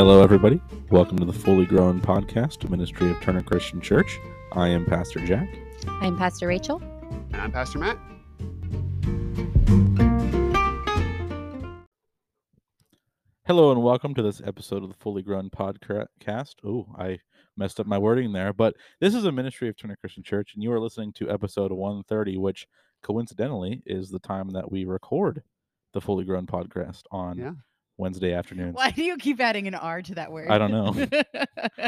Hello, everybody. Welcome to the Fully Grown Podcast, Ministry of Turner Christian Church. I am Pastor Jack. I'm Pastor Rachel. And I'm Pastor Matt. Hello, and welcome to this episode of the Fully Grown Podcast. Oh, I messed up my wording there, but this is a ministry of Turner Christian Church, and you are listening to episode 130, which coincidentally is the time that we record the Fully Grown Podcast on Yeah. Wednesday afternoons. Why do you keep adding an R to that word? I don't know.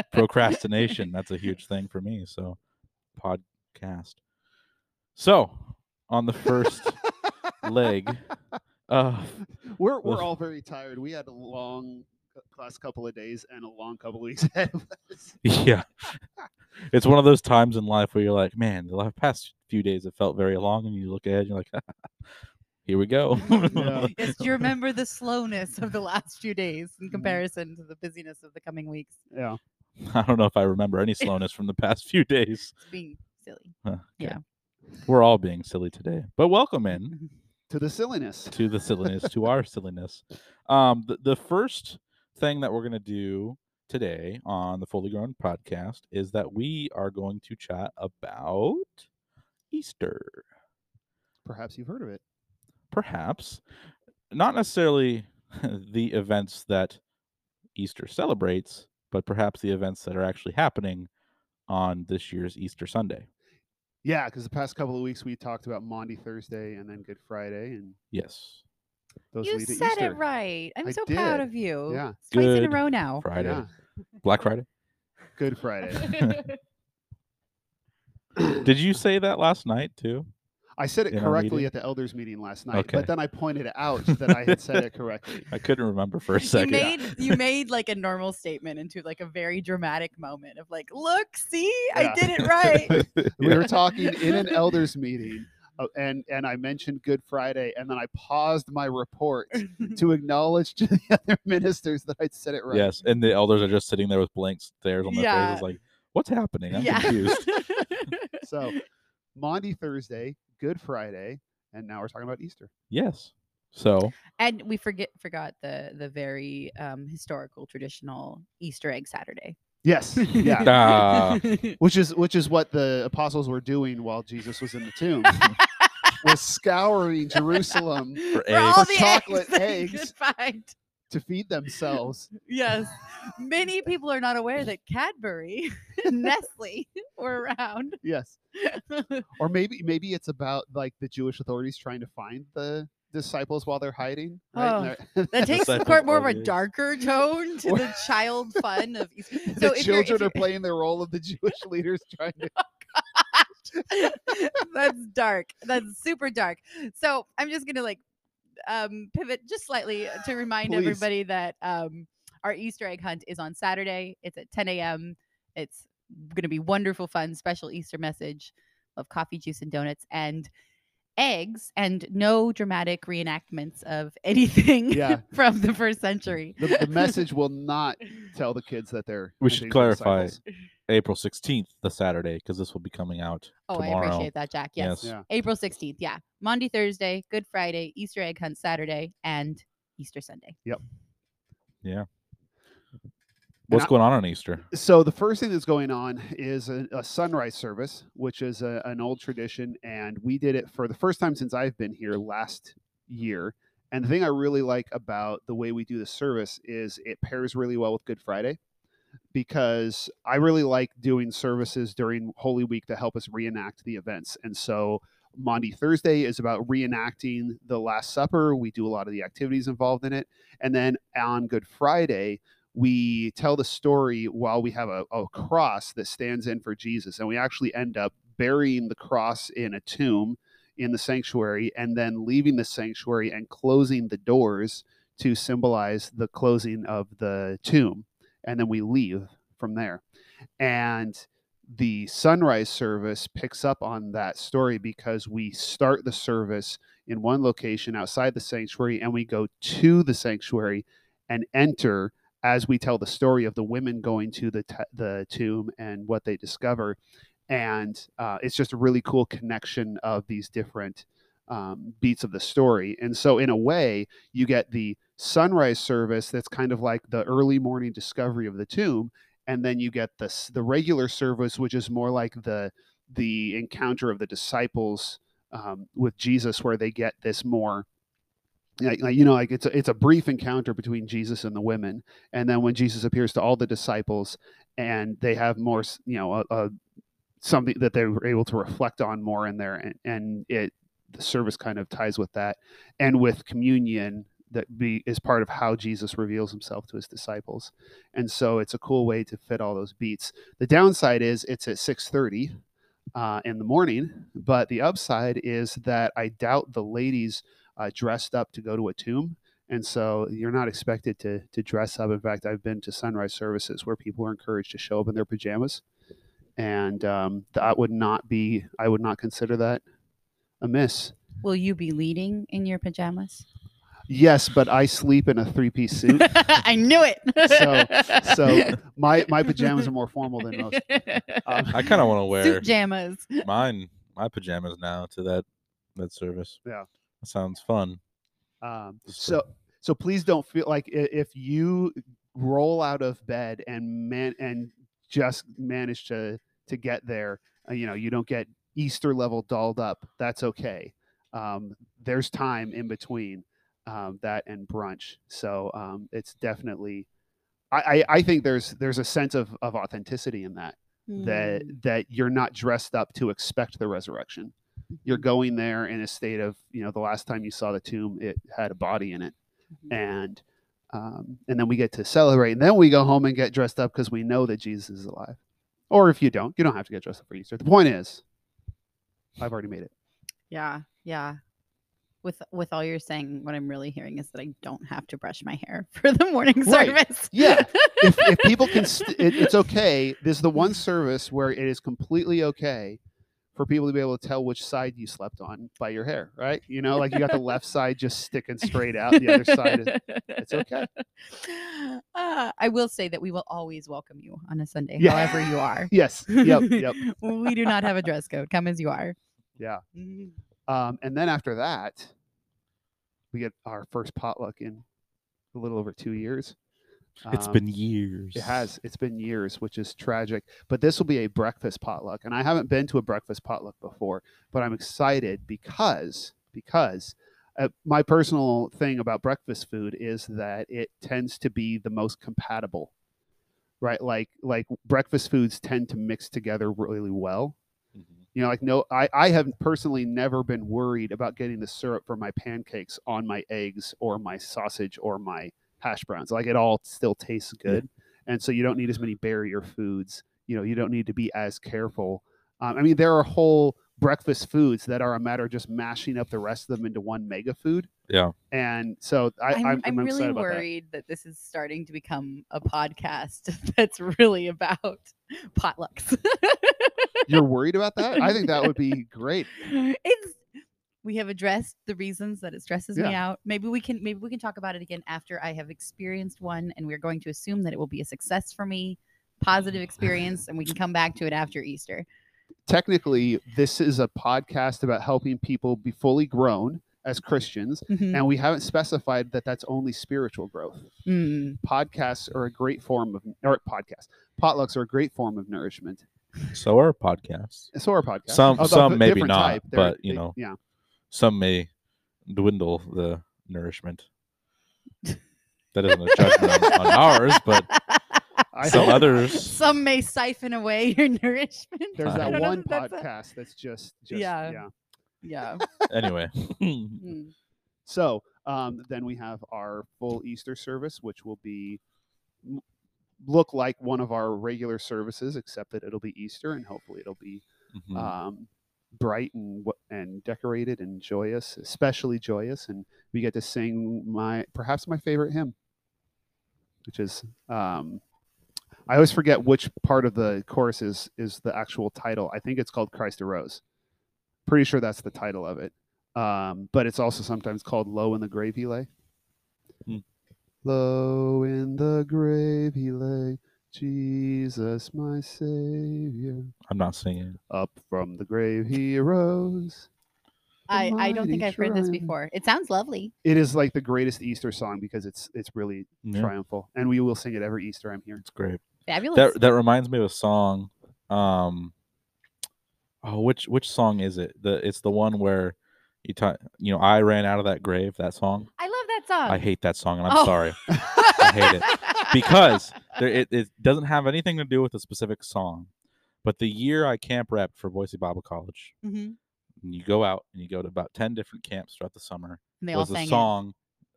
procrastination that's a huge thing for me so podcast so on the first leg uh We're we're Ugh. all very tired. We had a long last couple of days and a long couple of weeks ahead of us. yeah it's one of those times in life where you're like man the la- past few days have felt very long and you look ahead and you're like here we go Yeah. Yes, do you remember the slowness of the last few days Mm-hmm. in comparison to the busyness of the coming weeks? Yeah. i don't know if i remember any slowness from the past few days It's being silly. Huh, Yeah. we're all being silly today but welcome in To the silliness. to the silliness, to our silliness. Um, the, the first thing that we're going to do today on the Fully Grown podcast is that we are going to chat about Easter. Perhaps you've heard of it. Perhaps not necessarily the events that Easter celebrates, but perhaps the events that are actually happening on this year's Easter Sunday. Yeah, because the past couple of weeks we talked about Maundy Thursday and then Good Friday, and Yes, those You lead said Easter. it right. I'm I so proud of you. Yeah. It's twice in a row now. Friday, Yeah, Black Friday. Good Friday. Did you say that last night too? I said it In correctly at the elders meeting last night, Okay. but then I pointed out that I had said it correctly. I couldn't remember for a You second. made you made like a normal statement into like a very dramatic moment of like, look, see, Yeah. I did it right. We Yeah. were talking in an elders meeting, uh, and and I mentioned Good Friday, and then I paused my report to acknowledge to the other ministers that I'd said it right. Yes, and the elders are just sitting there with blank stares on their Yeah. faces, like, "What's happening?" I'm yeah. confused. So, Maundy Thursday, Good Friday, and now we're talking about Easter. yes. So and we forget forgot the the very um, historical traditional Easter egg Saturday. Yes, yeah. Ah. which is which is what the apostles were doing while Jesus was in the tomb. was scouring Jerusalem For For all the Chocolate eggs, they eggs. Could find. to feed themselves. Yes, many people are not aware that Cadbury, and Nestle were around. Yes. Or maybe maybe it's about like the Jewish authorities trying to find the disciples while they're hiding. Right? Oh, and they're- That takes Disciples quite more of a darker tone to Or- the child fun of Easter. the So if you're- if children are you're- playing the role of the Jewish leaders trying to oh, That's dark. That's super dark. So I'm just gonna like um pivot just slightly to remind Please. everybody that um our Easter egg hunt is on Saturday. It's at 10 a.m. It's gonna be wonderful fun, special Easter message of coffee, juice, and donuts and eggs and no dramatic reenactments of anything Yeah. from the first century. the, the message will not tell the kids that they're We should clarify. disciples. April sixteenth, the Saturday, because this will be coming out Oh, I appreciate that, Jack. Yes. Yes. Yeah. April 16th. Yeah. Maundy, Thursday, Good Friday, Easter egg hunt Saturday, and Easter Sunday. Yep. Yeah. What's I- going on on Easter? So the first thing that's going on is a, a sunrise service, which is a, an old tradition, and we did it for the first time since I've been here last year. And the thing I really like about the way we do the service is it pairs really well with Good Friday, because I really like doing services during Holy Week to help us reenact the events. And so Maundy Thursday is about reenacting the Last Supper. We do a lot of the activities involved in it, and then on Good Friday we tell the story while we have a, a cross that stands in for Jesus. And we actually end up burying the cross in a tomb in the sanctuary and then leaving the sanctuary and closing the doors to symbolize the closing of the tomb. And then we leave from there. And the sunrise service picks up on that story because we start the service in one location outside the sanctuary and we go to the sanctuary and enter as we tell the story of the women going to the t- the tomb and what they discover, and uh, it's just a really cool connection of these different um, beats of the story. And so, in a way, you get the sunrise service that's kind of like the early morning discovery of the tomb, and then you get the the regular service, which is more like the the encounter of the disciples um, with Jesus, where they get this more. You know, like it's a, it's a brief encounter between Jesus and the women, and then when Jesus appears to all the disciples, and they have more, you know, a, a something that they were able to reflect on more in there, and, and it the service kind of ties with that, and with communion that be is part of how Jesus reveals himself to his disciples, and so it's a cool way to fit all those beats. The downside is it's at six thirty uh, in the morning, but the upside is that I doubt the ladies uh, dressed up to go to a tomb. And so you're not expected to to dress up. In fact, I've been to sunrise services where people are encouraged to show up in their pajamas, and um, that would not be. I would not consider that amiss. Will you be leading in your pajamas? Yes, but I sleep in a three piece suit, I knew it. So- so my my pajamas are more formal than most. Um, I kind of want to wear suit jamas. mine, my pajamas now to that that service. Yeah. that sounds fun. Um, Just so so please don't feel like if you roll out of bed and man and just manage to to get there, uh, you know, you don't get Easter level dolled up. That's okay. Um, there's time in between um, that and brunch, so um, it's definitely. I, I, I think there's there's a sense of, of authenticity in that that Mm. that you're not dressed up to expect the resurrection. You're going there in a state of you know the last time you saw the tomb, it had a body in it Mhm. and um, and then we get to celebrate and then we go home and get dressed up because we know that jesus is alive or if you don't you don't have to get dressed up for easter the point is i've already made it Yeah, yeah. With with all you're saying, what I'm really hearing is that I don't have to brush my hair for the morning Right. service. Yeah. if, if people can st- it, it's okay this is the one service where it is completely okay for people to be able to tell which side you slept on by your hair right you know like you got the left side just sticking straight out the other side is it's okay Uh, I will say that we will always welcome you on a Sunday, Yeah. however you are. yes yep yep we do not have a dress code. Come as you are. yeah Mhm. Um, and then after that, we get our first potluck in a little over two years. It's been years. It has. It's been years, which is tragic. But this will be a breakfast potluck, and I haven't been to a breakfast potluck before, but I'm excited because because uh, my personal thing about breakfast food is that it tends to be the most compatible, right? Like like breakfast foods tend to mix together really well. You know, like no, I, I have personally never been worried about getting the syrup for my pancakes on my eggs or my sausage or my hash browns. Like it all still tastes good, and so you don't need as many barrier foods. You know, you don't need to be as careful. Um, I mean, there are whole breakfast foods that are a matter of just mashing up the rest of them into one mega food. Yeah. And so I, I'm, I'm, I'm, I'm really excited about that. worried that. this is starting to become a podcast that's really about potlucks. You're worried about that? I think that would be great. it's we have addressed the reasons that it stresses me out. Maybe we can maybe we can talk about it again after I have experienced one and we're going to assume that it will be a success for me, positive experience, and we can come back to it after Easter. Technically, this is a podcast about helping people be fully grown as Christians, Mhm. and we haven't specified that that's only spiritual growth. Mm. Podcasts are a great form of, or podcasts, potlucks are a great form of nourishment. So are podcasts. So are podcasts. Some- Of- of some maybe not, but, you they- know. yeah. Some may dwindle the nourishment. That isn't a judgment on, on ours, but I some hope- others. Some may siphon away your nourishment. There's that one that that's a- podcast that's just, just Yeah. yeah. Yeah. Anyway, Mm. So um, then we have our full Easter service, which will be look like one of our regular services, except that it'll be Easter, and hopefully it'll be mhm. um, bright and and decorated and joyous, especially joyous, and we get to sing my perhaps my favorite hymn, which is um, I always forget which part of the chorus is is the actual title. I think it's called Christ Arose. Pretty sure that's the title of it. Um, but it's also sometimes called Low in the Grave He Lay. Hmm. Low in the grave he lay, Jesus my Savior. I'm not singing. Up from the grave he arose. I, I don't think I've heard this triumph. before. It sounds lovely. It is like the greatest Easter song because it's it's really Yeah, triumphal, and we will sing it every Easter. I'm here. it's great. Fabulous. That that reminds me of a song. Um, oh, which which song is it? The it's the one where you talk. You know, I ran out of that grave. That song. I love that song. I hate that song, and I'm Oh. sorry I hate it. because there, it, it doesn't have anything to do with a specific song. But the year I camp rep for Boise Bible College, Mhm. and you go out and you go to about ten different camps throughout the summer. And they all was the sang song.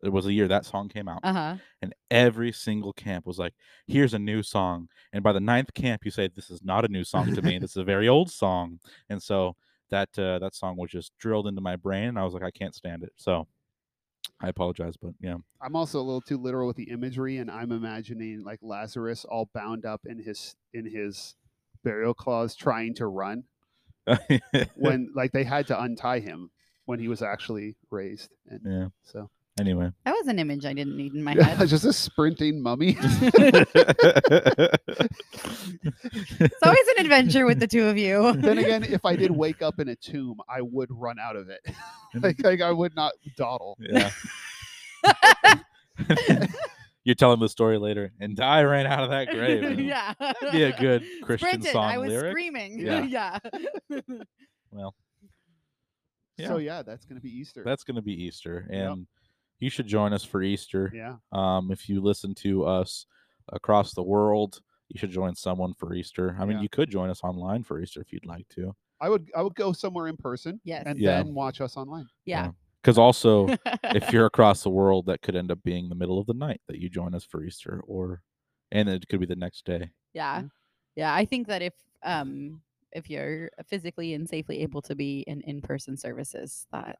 It. was the year that song came out. Uh huh. and every single camp was like, "Here's a new song." And by the ninth camp, you say, "This is not a new song to me. This is a very old song." And so that uh, that song was just drilled into my brain, and I was like, "I can't stand it." So I apologize, but yeah, I'm also a little too literal with the imagery, and I'm imagining like Lazarus all bound up in his in his burial cloths, trying to run when like they had to untie him when he was actually raised, and yeah. so Anyway. That was an image I didn't need in my yeah, head. just a sprinting mummy. it's always an adventure with the two of you. then again, if I did wake up in a tomb, I would run out of it. like, like I would not dawdle. yeah. You're telling the story later, and I ran out of that grave. yeah. Be a good Christian Sprinted. song I was lyric. screaming. Yeah. yeah. Well, yeah, So yeah, that's gonna be Easter. that's going to be Easter, Yep. And you should join us for Easter. yeah. Um, if you listen to us across the world, you should join someone for Easter. I mean, Yeah. you could join us online for Easter if you'd like to. I would I would go somewhere in person Yes. and Yeah. then watch us online. yeah. Because also, if you're across the world, that could end up being the middle of the night that you join us for Easter, or and it could be the next day. yeah. Yeah. I think that if um if you're physically and safely able to be in in-person services, that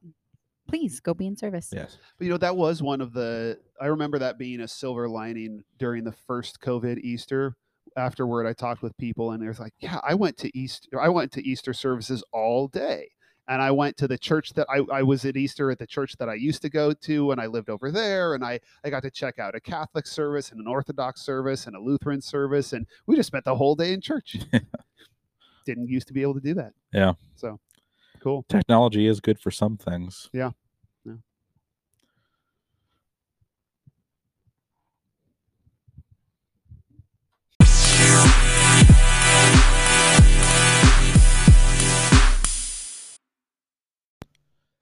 please go be in service. Yes. But you know, that was one of the I remember that being a silver lining during the first COVID Easter. Afterward, I talked with people and there's like, yeah, I went to Easter I went to Easter services all day. And I went to the church that I, I was at Easter at the church that I used to go to and I lived over there and I, I got to check out a Catholic service and an Orthodox service and a Lutheran service and we just spent the whole day in church. Didn't used to be able to do that. Yeah. So cool. Technology is good for some things. Yeah. Yeah.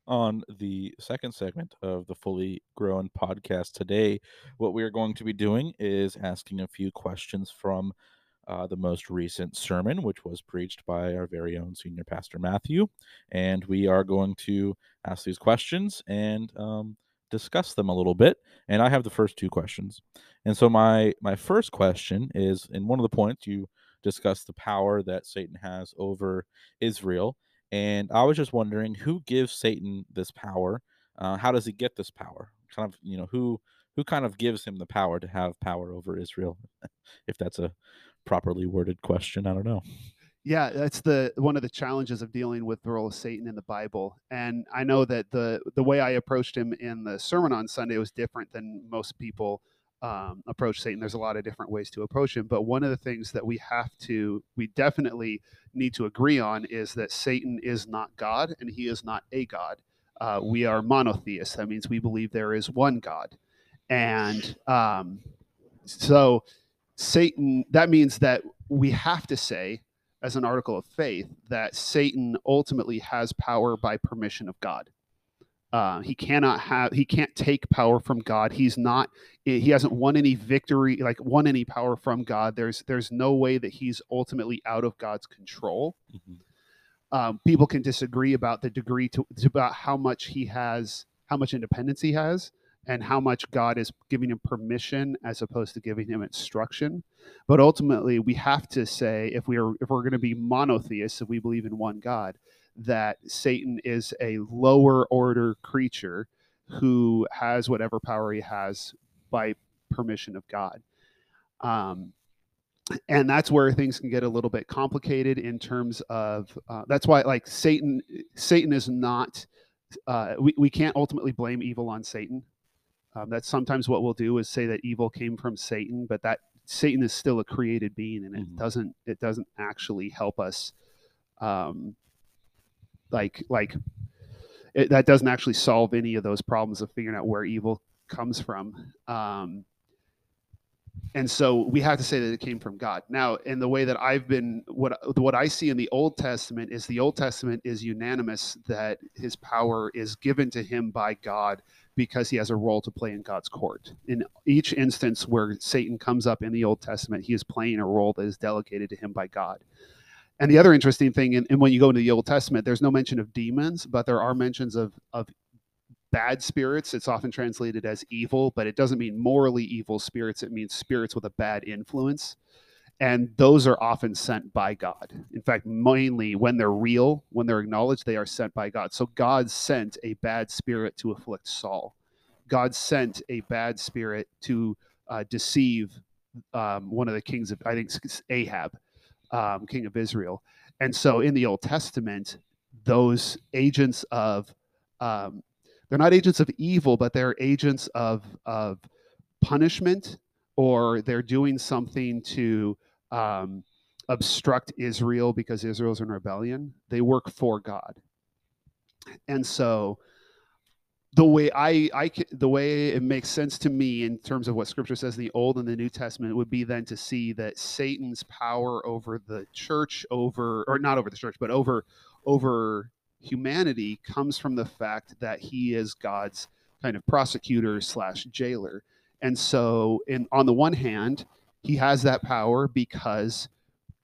on the second segment of the Fully Grown podcast today, what we are going to be doing is asking a few questions from uh, the most recent sermon, which was preached by our very own senior pastor Matthew. And we are going to ask these questions and um, discuss them a little bit. And I have the first two questions. And so my my first question is in one of the points you discussed the power that Satan has over Israel. And I was just wondering who gives Satan this power? Uh, how does he get this power? Kind of, you know, who who kind of gives him the power to have power over Israel? if that's a properly worded question, I don't know. Yeah, that's the one of the challenges of dealing with the role of Satan in the Bible. And I know that the the way I approached him in the sermon on Sunday was different than most people um, approach Satan. There's a lot of different ways to approach him, but one of the things that we have to, we definitely need to agree on is that Satan is not God and he is not a God. Uh, we are monotheists. That means we believe there is one God, and um, so Satan. That means that we have to say as an article of faith that Satan ultimately has power by permission of God. Uh, he cannot have he can't take power from God. He's not he hasn't won any victory like won any power from God. There's there's no way that he's ultimately out of God's control. Um, people can disagree about the degree to about how much he has how much independence he has and how much God is giving him permission as opposed to giving him instruction. But ultimately, we have to say if we are if we're going to be monotheists, if we believe in one God, that Satan is a lower order creature who has whatever power he has by permission of God. Um, and that's where things can get a little bit complicated in terms of uh, that's why like Satan Satan is not uh, we, we can't ultimately blame evil on Satan. Um, that's sometimes what we'll do is say that evil came from Satan, but that Satan is still a created being, and it Mhm. doesn't it doesn't actually help us. Um, like like it, that doesn't actually solve any of those problems of figuring out where evil comes from. Um, and so we have to say that it came from God. Now, in the way that I've been, what what I see in the Old Testament is the Old Testament is unanimous that His power is given to Him by God because He has a role to play in God's court. In each instance where Satan comes up in the Old Testament, he is playing a role that is delegated to him by God. And the other interesting thing, and, when you go into the Old Testament, there's no mention of demons, but there are mentions of of bad spirits. It's often translated as evil, but it doesn't mean morally evil spirits. It means spirits with a bad influence. And those are often sent by God. In fact, mainly when they're real, when they're acknowledged, they are sent by God. So God sent a bad spirit to afflict Saul. God sent a bad spirit to uh, deceive um, one of the kings of, I think, Ahab, um, king of Israel. And so in the Old Testament, those agents of um, they're not agents of evil, but they're agents of of punishment, or they're doing something to um, obstruct Israel because Israel's in rebellion. They work for God, and so the way I, I the way it makes sense to me in terms of what Scripture says in the Old and the New Testament would be then to see that Satan's power over the church, over or not over the church, but over over humanity comes from the fact that he is God's kind of prosecutor slash jailer. And so, in on the one hand, he has that power because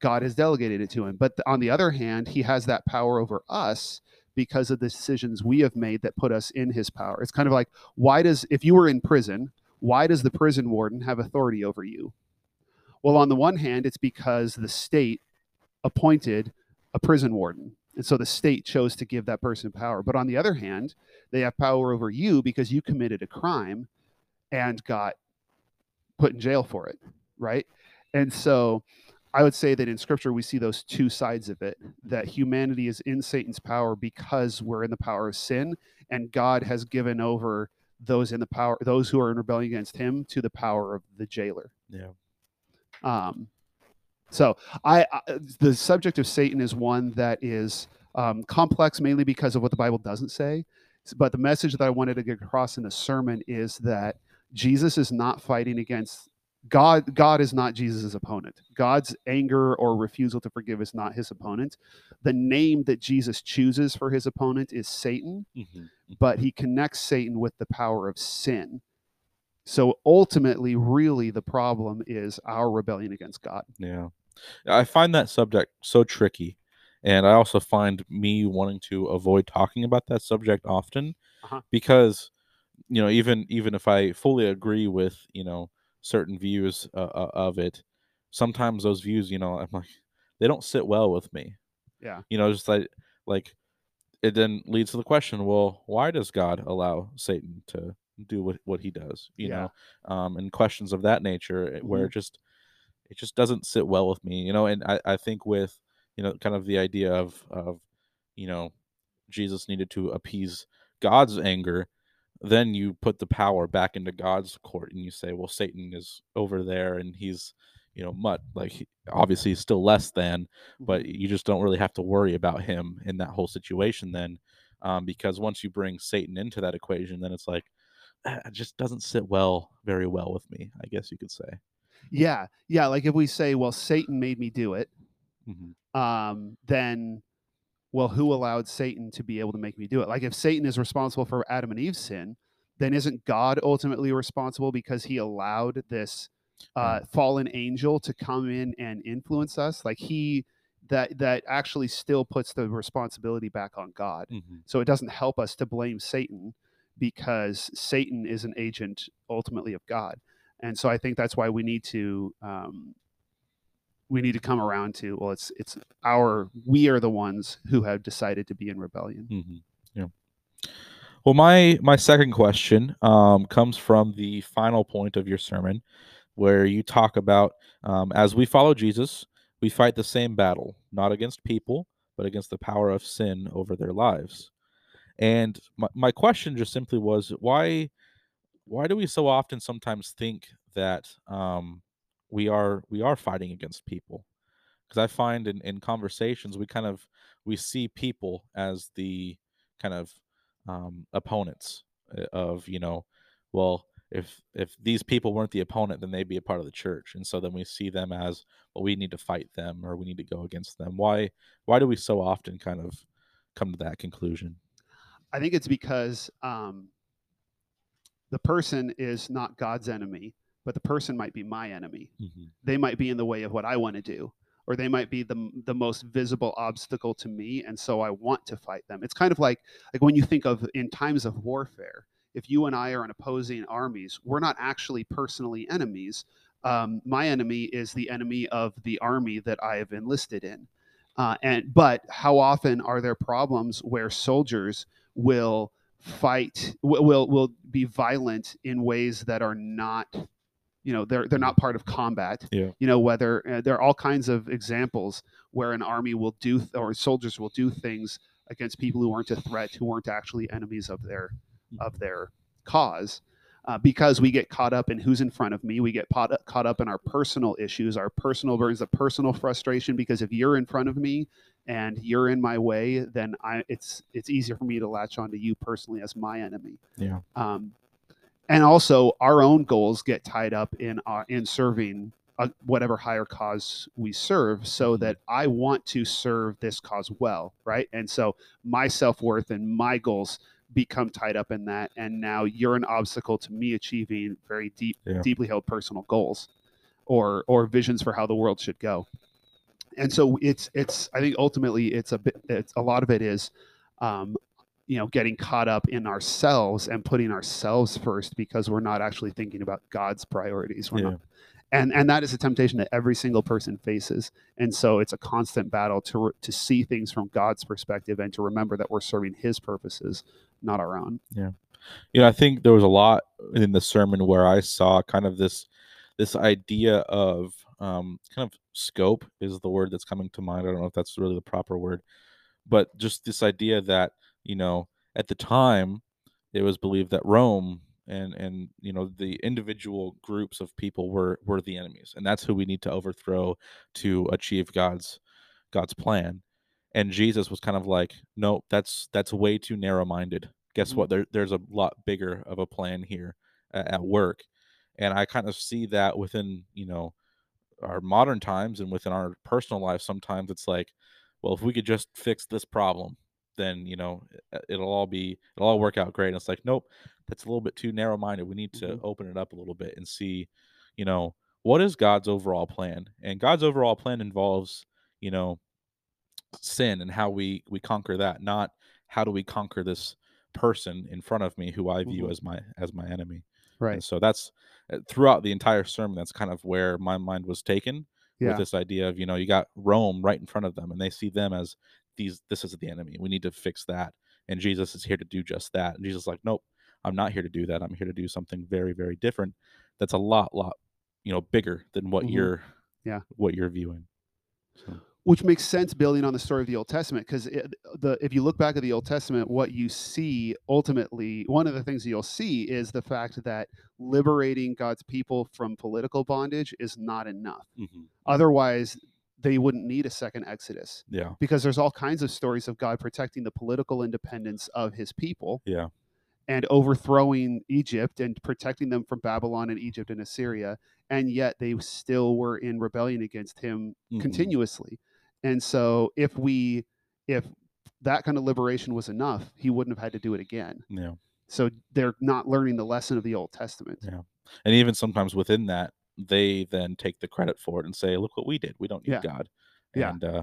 God has delegated it to him. But on the other hand, he has that power over us because of the decisions we have made that put us in his power. It's kind of like, why does, if you were in prison, why does the prison warden have authority over you? Well, on the one hand, it's because the state appointed a prison warden. And so the state chose to give that person power. But on the other hand, they have power over you because you committed a crime and got put in jail for it. Right. And so I would say that in scripture, we see those two sides of it that humanity is in Satan's power because we're in the power of sin, and God has given over those in the power, those who are in rebellion against him, to the power of the jailer. Yeah. Um, so I, I, the subject of Satan is one that is um, complex mainly because of what the Bible doesn't say. But the message that I wanted to get across in the sermon is that Jesus is not fighting against God. God is not Jesus' opponent. God's anger or refusal to forgive is not his opponent. The name that Jesus chooses for his opponent is Satan, mm-hmm. but he connects Satan with the power of sin. So ultimately, really, the problem is our rebellion against God. Yeah. I find that subject so tricky. And I also find me wanting to avoid talking about that subject often uh-huh. because, you know, even even if I fully agree with, you know, certain views uh, uh, of it, sometimes those views, you know, I'm like, they don't sit well with me. Yeah. You know, just like, like it then leads to the question, well, why does God allow Satan to do what, what he does, you yeah. know, um, and questions of that nature eh, mm-hmm. where just, it just doesn't sit well with me, you know. And I, I think with you know kind of the idea of of you know Jesus needed to appease God's anger, then you put the power back into God's court and you say, well, Satan is over there and he's you know mutt like obviously he's still less than but mm-hmm. you just don't really have to worry about him in that whole situation then um, because once you bring satan into that equation then it's like ah, it just doesn't sit well very well with me i guess you could say yeah, yeah. Like if we say, "Well, Satan made me do it," mm-hmm. um, then, well, who allowed Satan to be able to make me do it? Like if Satan is responsible for Adam and Eve's sin, then isn't God ultimately responsible because he allowed this uh, fallen angel to come in and influence us? Like he that that actually still puts the responsibility back on God. Mm-hmm. So it doesn't help us to blame Satan because Satan is an agent ultimately of God and so I think that's why we need to um, we need to come around to well, it's it's our we are the ones who have decided to be in rebellion. Mm-hmm. Yeah. Well, my my second question um, comes from the final point of your sermon, where you talk about um, as we follow Jesus, we fight the same battle, not against people, but against the power of sin over their lives. And my, my question just simply was why why do we so often sometimes think that um, we are we are fighting against people? Because I find in, in conversations we kind of we see people as the kind of um, opponents uh, of you know, well, if if these people weren't the opponent, then they'd be a part of the church, and so then we see them as well. We need to fight them, or we need to go against them. Why why do we so often kind of come to that conclusion? I think it's because um, the person is not God's enemy, but the person might be my enemy. Mm-hmm. They might be in the way of what I want to do, or they might be the the most visible obstacle to me, and so I want to fight them. It's kind of like like when you think of in times of warfare. If you and I are in opposing armies, we're not actually personally enemies. Um, my enemy is the enemy of the army that I have enlisted in. Uh, and but how often are there problems where soldiers will fight will will, will be violent in ways that are not you know they're they're not part of combat. Yeah. you know whether uh, there are all kinds of examples where an army will do th- or soldiers will do things against people who aren't a threat who aren't actually enemies of their of their cause uh, because we get caught up in who's in front of me. We get caught up, caught up in our personal issues. Our personal burdens the personal frustration because if you're in front of me and you're in my way then i it's it's easier for me to latch onto you personally as my enemy. Yeah. um, and also our own goals get tied up in uh, in serving uh, whatever higher cause we serve so Mhm. that i want to serve this cause well right and so my self-worth and my goals become tied up in that and now you're an obstacle to me achieving very deep Yeah. deeply held personal goals or or visions for how the world should go and so it's it's i think ultimately it's a bit it's a lot of it is um you know getting caught up in ourselves and putting ourselves first because we're not actually thinking about god's priorities we're Yeah. not and and that is a temptation that every single person faces and so it's a constant battle to re- to see things from god's perspective and to remember that we're serving his purposes not our own Yeah. you know i think there was a lot in the sermon where i saw kind of this this idea of um, kind of scope is the word that's coming to mind i don't know if that's really the proper word but just this idea that you know at the time it was believed that rome and and you know the individual groups of people were were the enemies and that's who we need to overthrow to achieve god's god's plan. And jesus was kind of like no that's that's way too narrow minded guess Mhm. what? There, there's a lot bigger of a plan here a- at work. And i kind of see that within you know our modern times and within our personal life sometimes it's like well if we could just fix this problem then you know it'll all be it'll all work out great. And it's like nope that's a little bit too narrow minded we need to Mhm. open it up a little bit and see you know what is god's overall plan? And god's overall plan involves you know sin and how we we conquer that not how do we conquer this person in front of me who i view Mhm. as my as my enemy. Right. and so that's uh, throughout the entire sermon that's kind of where my mind was taken yeah. with this idea of you know you got rome right in front of them and they see them as these this is the enemy we need to fix that and jesus is here to do just that and jesus is like nope i'm not here to do that i'm here to do something very very different that's a lot lot you know bigger than what Mhm. you're Yeah. what you're viewing so, which makes sense building on the story of the Old Testament because the if you look back at the Old Testament, what you see ultimately, one of the things you'll see is the fact that liberating God's people from political bondage is not enough. mhm. Otherwise, they wouldn't need a second Exodus yeah because there's all kinds of stories of God protecting the political independence of His people yeah and overthrowing Egypt and protecting them from Babylon and Egypt and Assyria, and yet they still were in rebellion against Him Mhm. continuously. And so if we if that kind of liberation was enough, he wouldn't have had to do it again. yeah So they're not learning the lesson of the Old Testament. Yeah. and even sometimes within that they then take the credit for it and say look what we did we don't need Yeah. god Yeah. and uh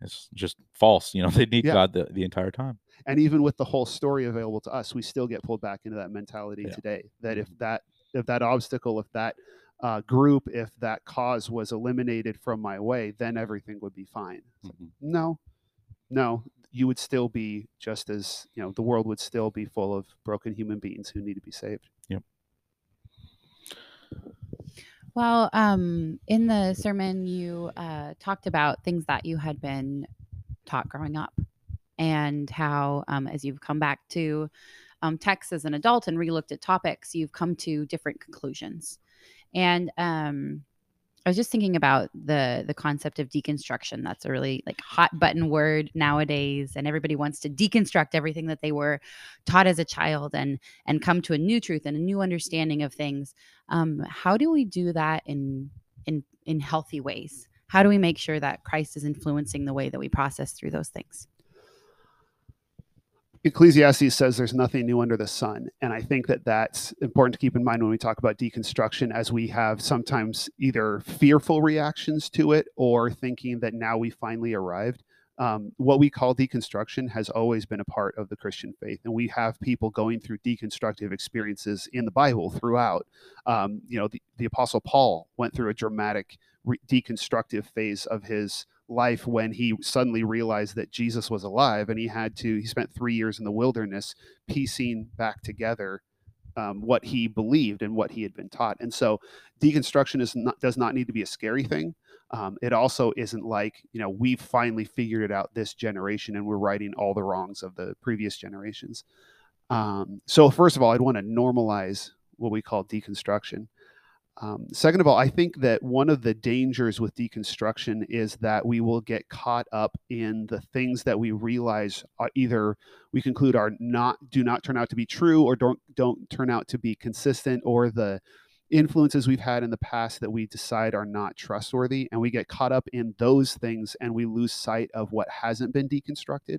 it's just false you know they need Yeah. god the, the entire time And even with the whole story available to us, we still get pulled back into that mentality Yeah. today. That if Mhm. that if that obstacle, if that uh, group, if that cause was eliminated from my way, then everything would be fine. Mhm. no, no, you would still be just as you know the world would still be full of broken human beings who need to be saved. Well, um, in the sermon, you uh, talked about things that you had been taught growing up and how, um, as you've come back to um, text as an adult and relooked at topics, you've come to different conclusions. And um, I was just thinking about the the concept of deconstruction. That's a really like hot button word nowadays, and everybody wants to deconstruct everything that they were taught as a child and and come to a new truth and a new understanding of things. Um, how do we do that in in in healthy ways? How do we make sure that Christ is influencing the way that we process through those things? Ecclesiastes says there's nothing new under the sun. And I think that that's important to keep in mind when we talk about deconstruction, as we have sometimes either fearful reactions to it or thinking that now we finally arrived. Um, what we call deconstruction has always been a part of the Christian faith, and we have people going through deconstructive experiences in the Bible throughout. Um, you know, the, the Apostle Paul went through a dramatic re- deconstructive phase of his life when he suddenly realized that Jesus was alive and he had to he spent 3 years in the wilderness piecing back together um, what he believed and what he had been taught. And so deconstruction is not does not need to be a scary thing. Um, it also isn't like, you know, we've finally figured it out this generation and we're righting all the wrongs of the previous generations. Um, so first of all, I'd want to normalize what we call deconstruction. Um, second of all, I think that one of the dangers with deconstruction is that we will get caught up in the things that we realize are either we conclude are not do not turn out to be true or don't don't turn out to be consistent or the influences we've had in the past that we decide are not trustworthy and we get caught up in those things and we lose sight of what hasn't been deconstructed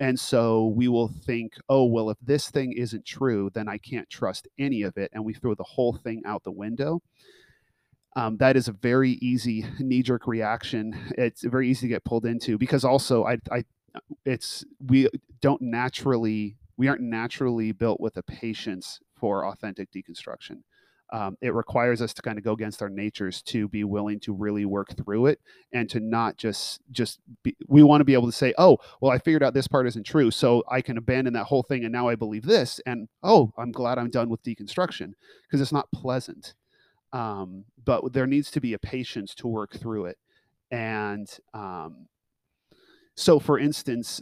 and so we will think, oh, well, if this thing isn't true, then I can't trust any of it. And we throw the whole thing out the window. Um, that is a very easy knee jerk reaction. It's very easy to get pulled into because also I, I, it's, we don't naturally, we aren't naturally built with a patience for authentic deconstruction um, it requires us to kind of go against our natures to be willing to really work through it and to not just just be, we want to be able to say oh well i figured out this part isn't true so i can abandon that whole thing and now i believe this and oh i'm glad i'm done with deconstruction because it's not pleasant. Um, but there needs to be a patience to work through it. And um, so for instance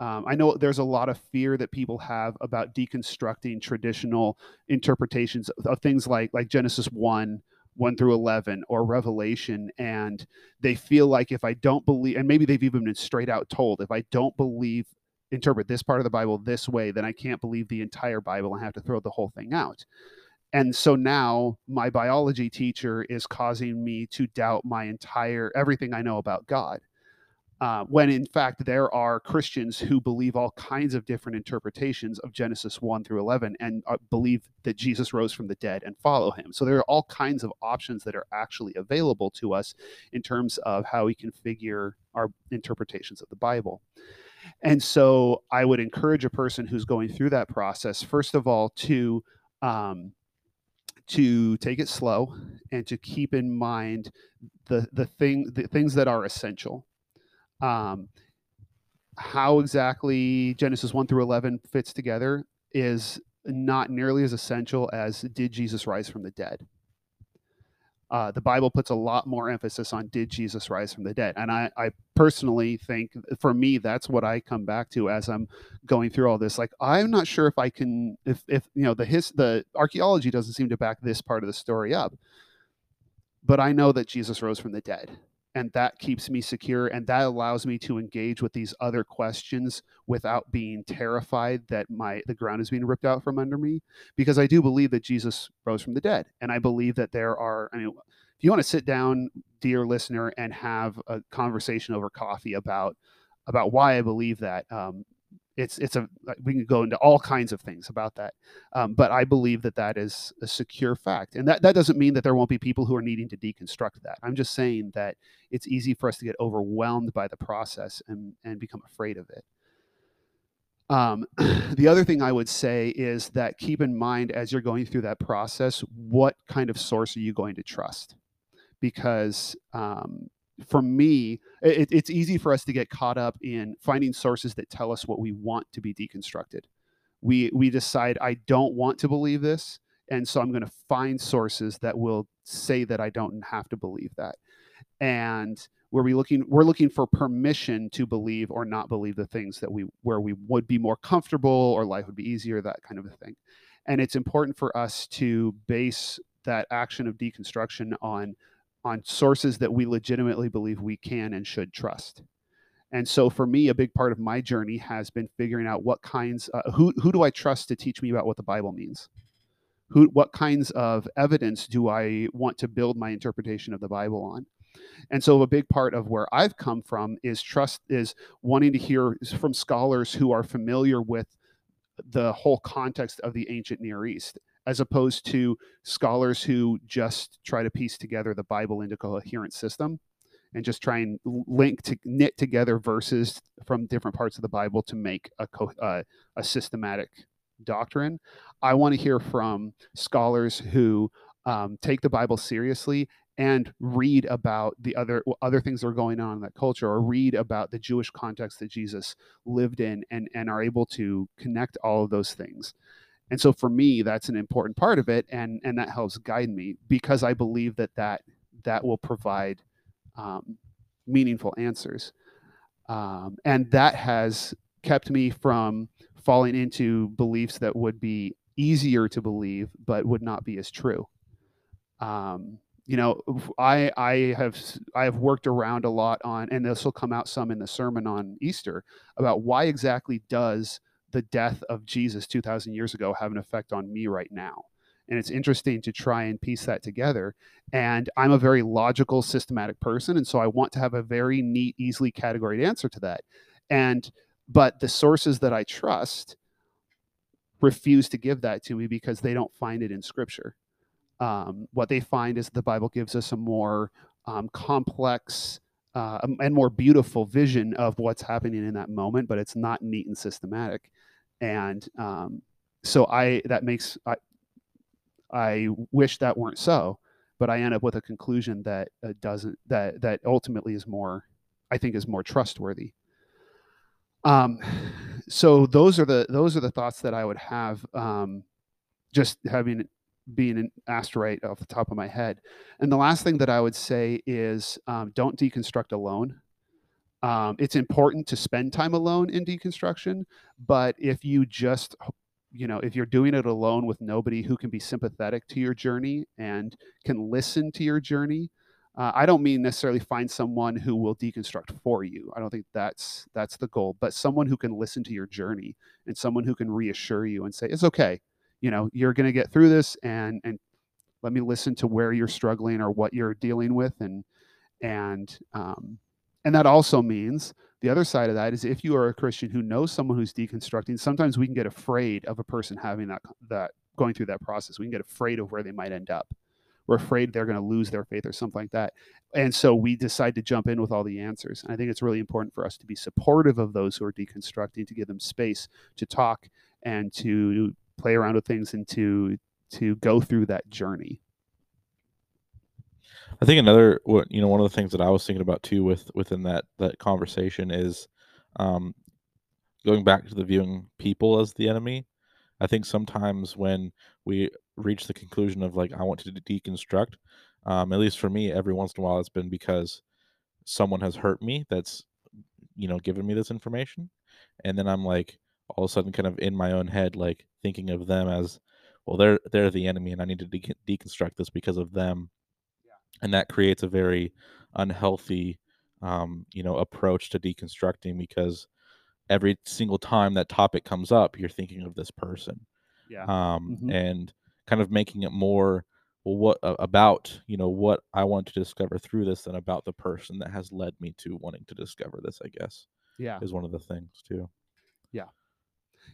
um, I know there's a lot of fear that people have about deconstructing traditional interpretations of, of things like like Genesis one, 1 through 11 or revelation and they feel like if i don't believe and maybe they've even been straight out told if i don't believe interpret this part of the bible this way then i can't believe the entire bible and have to throw the whole thing out. And so now my biology teacher is causing me to doubt my entire everything i know about god uh, when in fact there are Christians who believe all kinds of different interpretations of Genesis 1 through 11 and uh, believe that Jesus rose from the dead and follow him. So there are all kinds of options that are actually available to us in terms of how we configure our interpretations of the Bible. And so I would encourage a person who's going through that process, first of all, to um, to take it slow and to keep in mind the the thing the things that are essential um, how exactly Genesis 1 through 11 fits together is not nearly as essential as did Jesus rise from the dead. Uh, the Bible puts a lot more emphasis on did Jesus rise from the dead. And I, I personally think for me, that's what I come back to as I'm going through all this. Like, I'm not sure if I can, if, if you know, the his, the archaeology doesn't seem to back this part of the story up, but I know that Jesus rose from the dead and that keeps me secure and that allows me to engage with these other questions without being terrified that my the ground is being ripped out from under me because i do believe that jesus rose from the dead and i believe that there are i mean if you want to sit down dear listener and have a conversation over coffee about about why i believe that um, it's it's a we can go into all kinds of things about that um, but i believe that that is a secure fact and that, that doesn't mean that there won't be people who are needing to deconstruct that. I'm just saying that it's easy for us to get overwhelmed by the process and and become afraid of it. Um, the other thing i would say is that keep in mind as you're going through that process what kind of source are you going to trust? Because um, for me, it, it's easy for us to get caught up in finding sources that tell us what we want to be deconstructed. We we decide I don't want to believe this, and so I'm going to find sources that will say that I don't have to believe that. And where we looking we're looking for permission to believe or not believe the things that we where we would be more comfortable or life would be easier, that kind of a thing. And it's important for us to base that action of deconstruction on on sources that we legitimately believe we can and should trust. And so for me, a big part of my journey has been figuring out what kinds, uh, who, who do I trust to teach me about what the Bible means? Who, what kinds of evidence do I want to build my interpretation of the Bible on? And so a big part of where I've come from is trust, is wanting to hear from scholars who are familiar with the whole context of the ancient Near East, as opposed to scholars who just try to piece together the Bible into a coherent system and just try and link to knit together verses from different parts of the Bible to make a co- uh, a systematic doctrine. I want to hear from scholars who um, take the Bible seriously and read about the other other things that are going on in that culture or read about the Jewish context that Jesus lived in and and are able to connect all of those things. And so for me that's an important part of it and and that helps guide me because I believe that that that will provide um, meaningful answers. Um, and that has kept me from falling into beliefs that would be easier to believe but would not be as true. Um, you know, I I have I have worked around a lot on, and this will come out some in the sermon on Easter about why exactly does the death of Jesus two thousand years ago have an effect on me right now? And it's interesting to try and piece that together. And I'm a very logical, systematic person, and so I want to have a very neat, easily categoried answer to that. And but the sources that I trust refuse to give that to me because they don't find it in Scripture um, what they find is the Bible gives us a more um, complex uh, and more beautiful vision of what's happening in that moment, but it's not neat and systematic. And um, so I that makes I I wish that weren't so, but I end up with a conclusion that uh, doesn't that that ultimately is more I think is more trustworthy. Um, so those are the those are the thoughts that I would have. Um, just having being asked right off the top of my head. And the last thing that I would say is um, don't deconstruct alone. Um, it's important to spend time alone in deconstruction, but if you just, you know, if you're doing it alone with nobody who can be sympathetic to your journey and can listen to your journey, uh, I don't mean necessarily find someone who will deconstruct for you. I don't think that's that's the goal, but someone who can listen to your journey and someone who can reassure you and say it's okay you know you're going to get through this and and let me listen to where you're struggling or what you're dealing with and and um, and that also means the other side of that is if you are a christian who knows someone who's deconstructing sometimes we can get afraid of a person having that that going through that process. We can get afraid of where they might end up. We're afraid they're going to lose their faith or something like that. And so we decide to jump in with all the answers. And i think it's really important for us to be supportive of those who are deconstructing to give them space to talk and to play around with things and to to go through that journey. I think another what you know one of the things that I was thinking about too with within that that conversation is um, going back to the viewing people as the enemy. I think sometimes when we reach the conclusion of like I want to deconstruct, um, at least for me, every once in a while it's been because someone has hurt me that's you know given me this information, and then I'm like, all of a sudden kind of in my own head like thinking of them as well they're they're the enemy and i need to de- deconstruct this because of them. And that creates a very unhealthy um, you know approach to deconstructing because every single time that topic comes up you're thinking of this person yeah. um, mm-hmm. and kind of making it more well what uh, about you know what i want to discover through this than about the person that has led me to wanting to discover this i guess yeah. is one of the things too. Yeah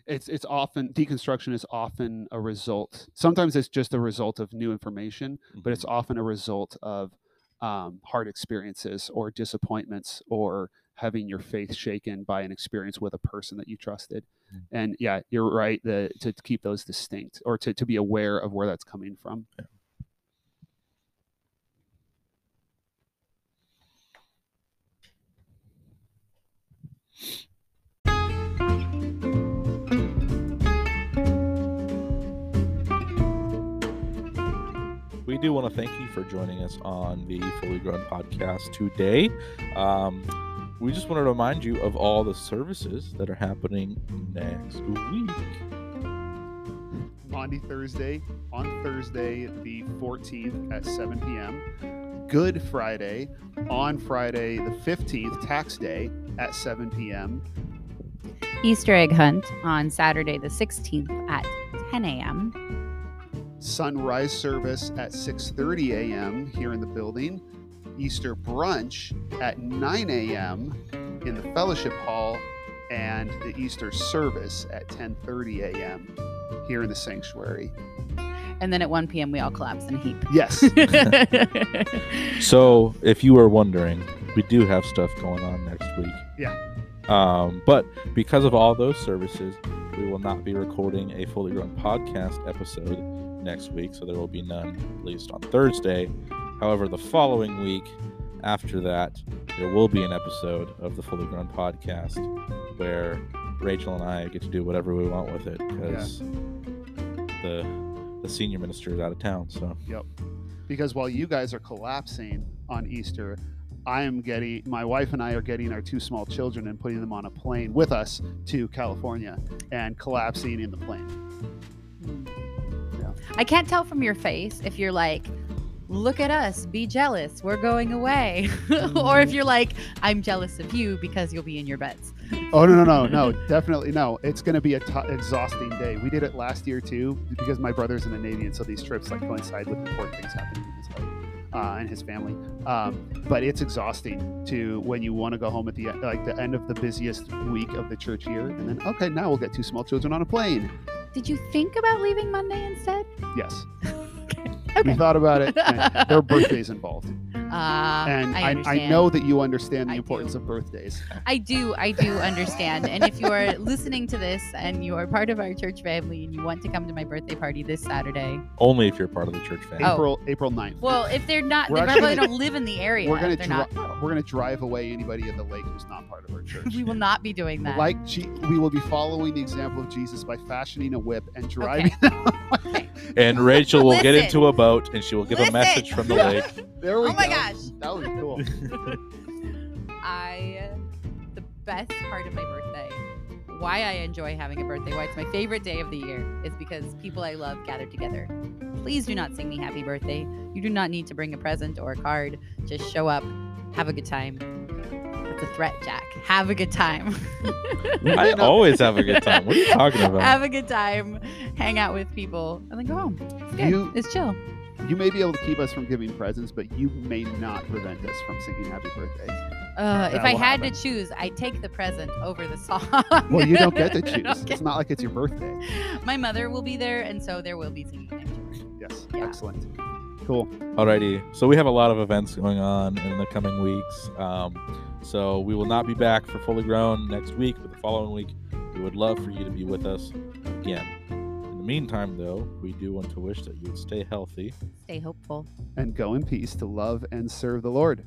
it's it's often deconstruction is often a result sometimes it's just a result of new information mm-hmm. but it's mm-hmm. often a result of um, hard experiences or disappointments or having your faith shaken by an experience with a person that you trusted mm-hmm. and yeah you're right the, to keep those distinct or to, to be aware of where that's coming from yeah. We do want to thank you for joining us on the Fully Grown podcast today. Um, we just want to remind you of all the services that are happening next week. Maundy Thursday on Thursday, the 14th at 7 p.m. Good Friday on Friday the 15th, tax day, at 7 p.m. Easter egg hunt on Saturday the 16th at 10 a.m. Sunrise service at 6:30 a.m. here in the building. Easter brunch at 9 a.m. in the fellowship hall, and the Easter service at 10:30 a.m. here in the sanctuary. And then at 1 p.m. we all collapse in a heap. Yes. So, if you were wondering, we do have stuff going on next week. Yeah. Um, but because of all those services, we will not be recording a fully grown podcast episode next week. So there will be none, at least on Thursday. However, the following week after that, there will be an episode of the fully grown podcast where Rachel and I get to do whatever we want with it because the the senior minister is out of town. So yep, because while you guys are collapsing on Easter, I am getting my wife and I are getting our two small children and putting them on a plane with us to California and collapsing in the plane. Hmm. I can't tell from your face if you're like, look at us, be jealous, we're going away. or if you're like, I'm jealous of you because you'll be in your beds. Oh no no no no definitely no! It's going to be a t- exhausting day. We did it last year too because my brother's in the Navy, and so these trips like coincide with important things happening in his life uh, and his family. Um, but it's exhausting to when you want to go home at the like the end of the busiest week of the church year, and then okay now we'll get two small children on a plane. Did you think about leaving Monday instead? Yes, Okay. we thought about it. there are birthdays involved, Uh, and I, I, I, know that you understand the I importance do. of birthdays. I do, I do understand. and if you are listening to this and you are part of our church family and you want to come to my birthday party this Saturday, only if you're part of the church family. Oh. April April 9th. well, if they're not, We're they probably actually- don't live in the area. we're gonna dri- not. we're gonna drive away anybody at the lake who's not part of our church. We will not be doing that. Like G- we will be following the example of Jesus by fashioning a whip and driving them away. And Rachel will get into a boat and she will give a message from the lake. There we oh go. my gosh. That was cool. I the best part of my birthday, why I enjoy having a birthday, why it's my favorite day of the year, is because people I love gather together. Please do not sing me happy birthday. You do not need to bring a present or a card. Just show up, have a good time. That's a threat, Jack. Have a good time. I always have a good time. What are you talking about? have a good time, hang out with people, and then go home. It's good. You- it's chill. You may be able to keep us from giving presents, but you may not prevent us from singing happy birthday. Uh, if I had happen. to choose, I'd take the present over the song. Well, you don't get to choose. get- It's not like it's your birthday. My mother will be there, and so there will be singing next year. Yes. Yeah. Excellent. Cool. Alrighty. So we have a lot of events going on in the coming weeks. Um, so we will not be back for Fully Grown next week, but the following week, we would love for you to be with us again. In the meantime, though, we do want to wish that you would stay healthy, stay hopeful, and go in peace to love and serve the Lord.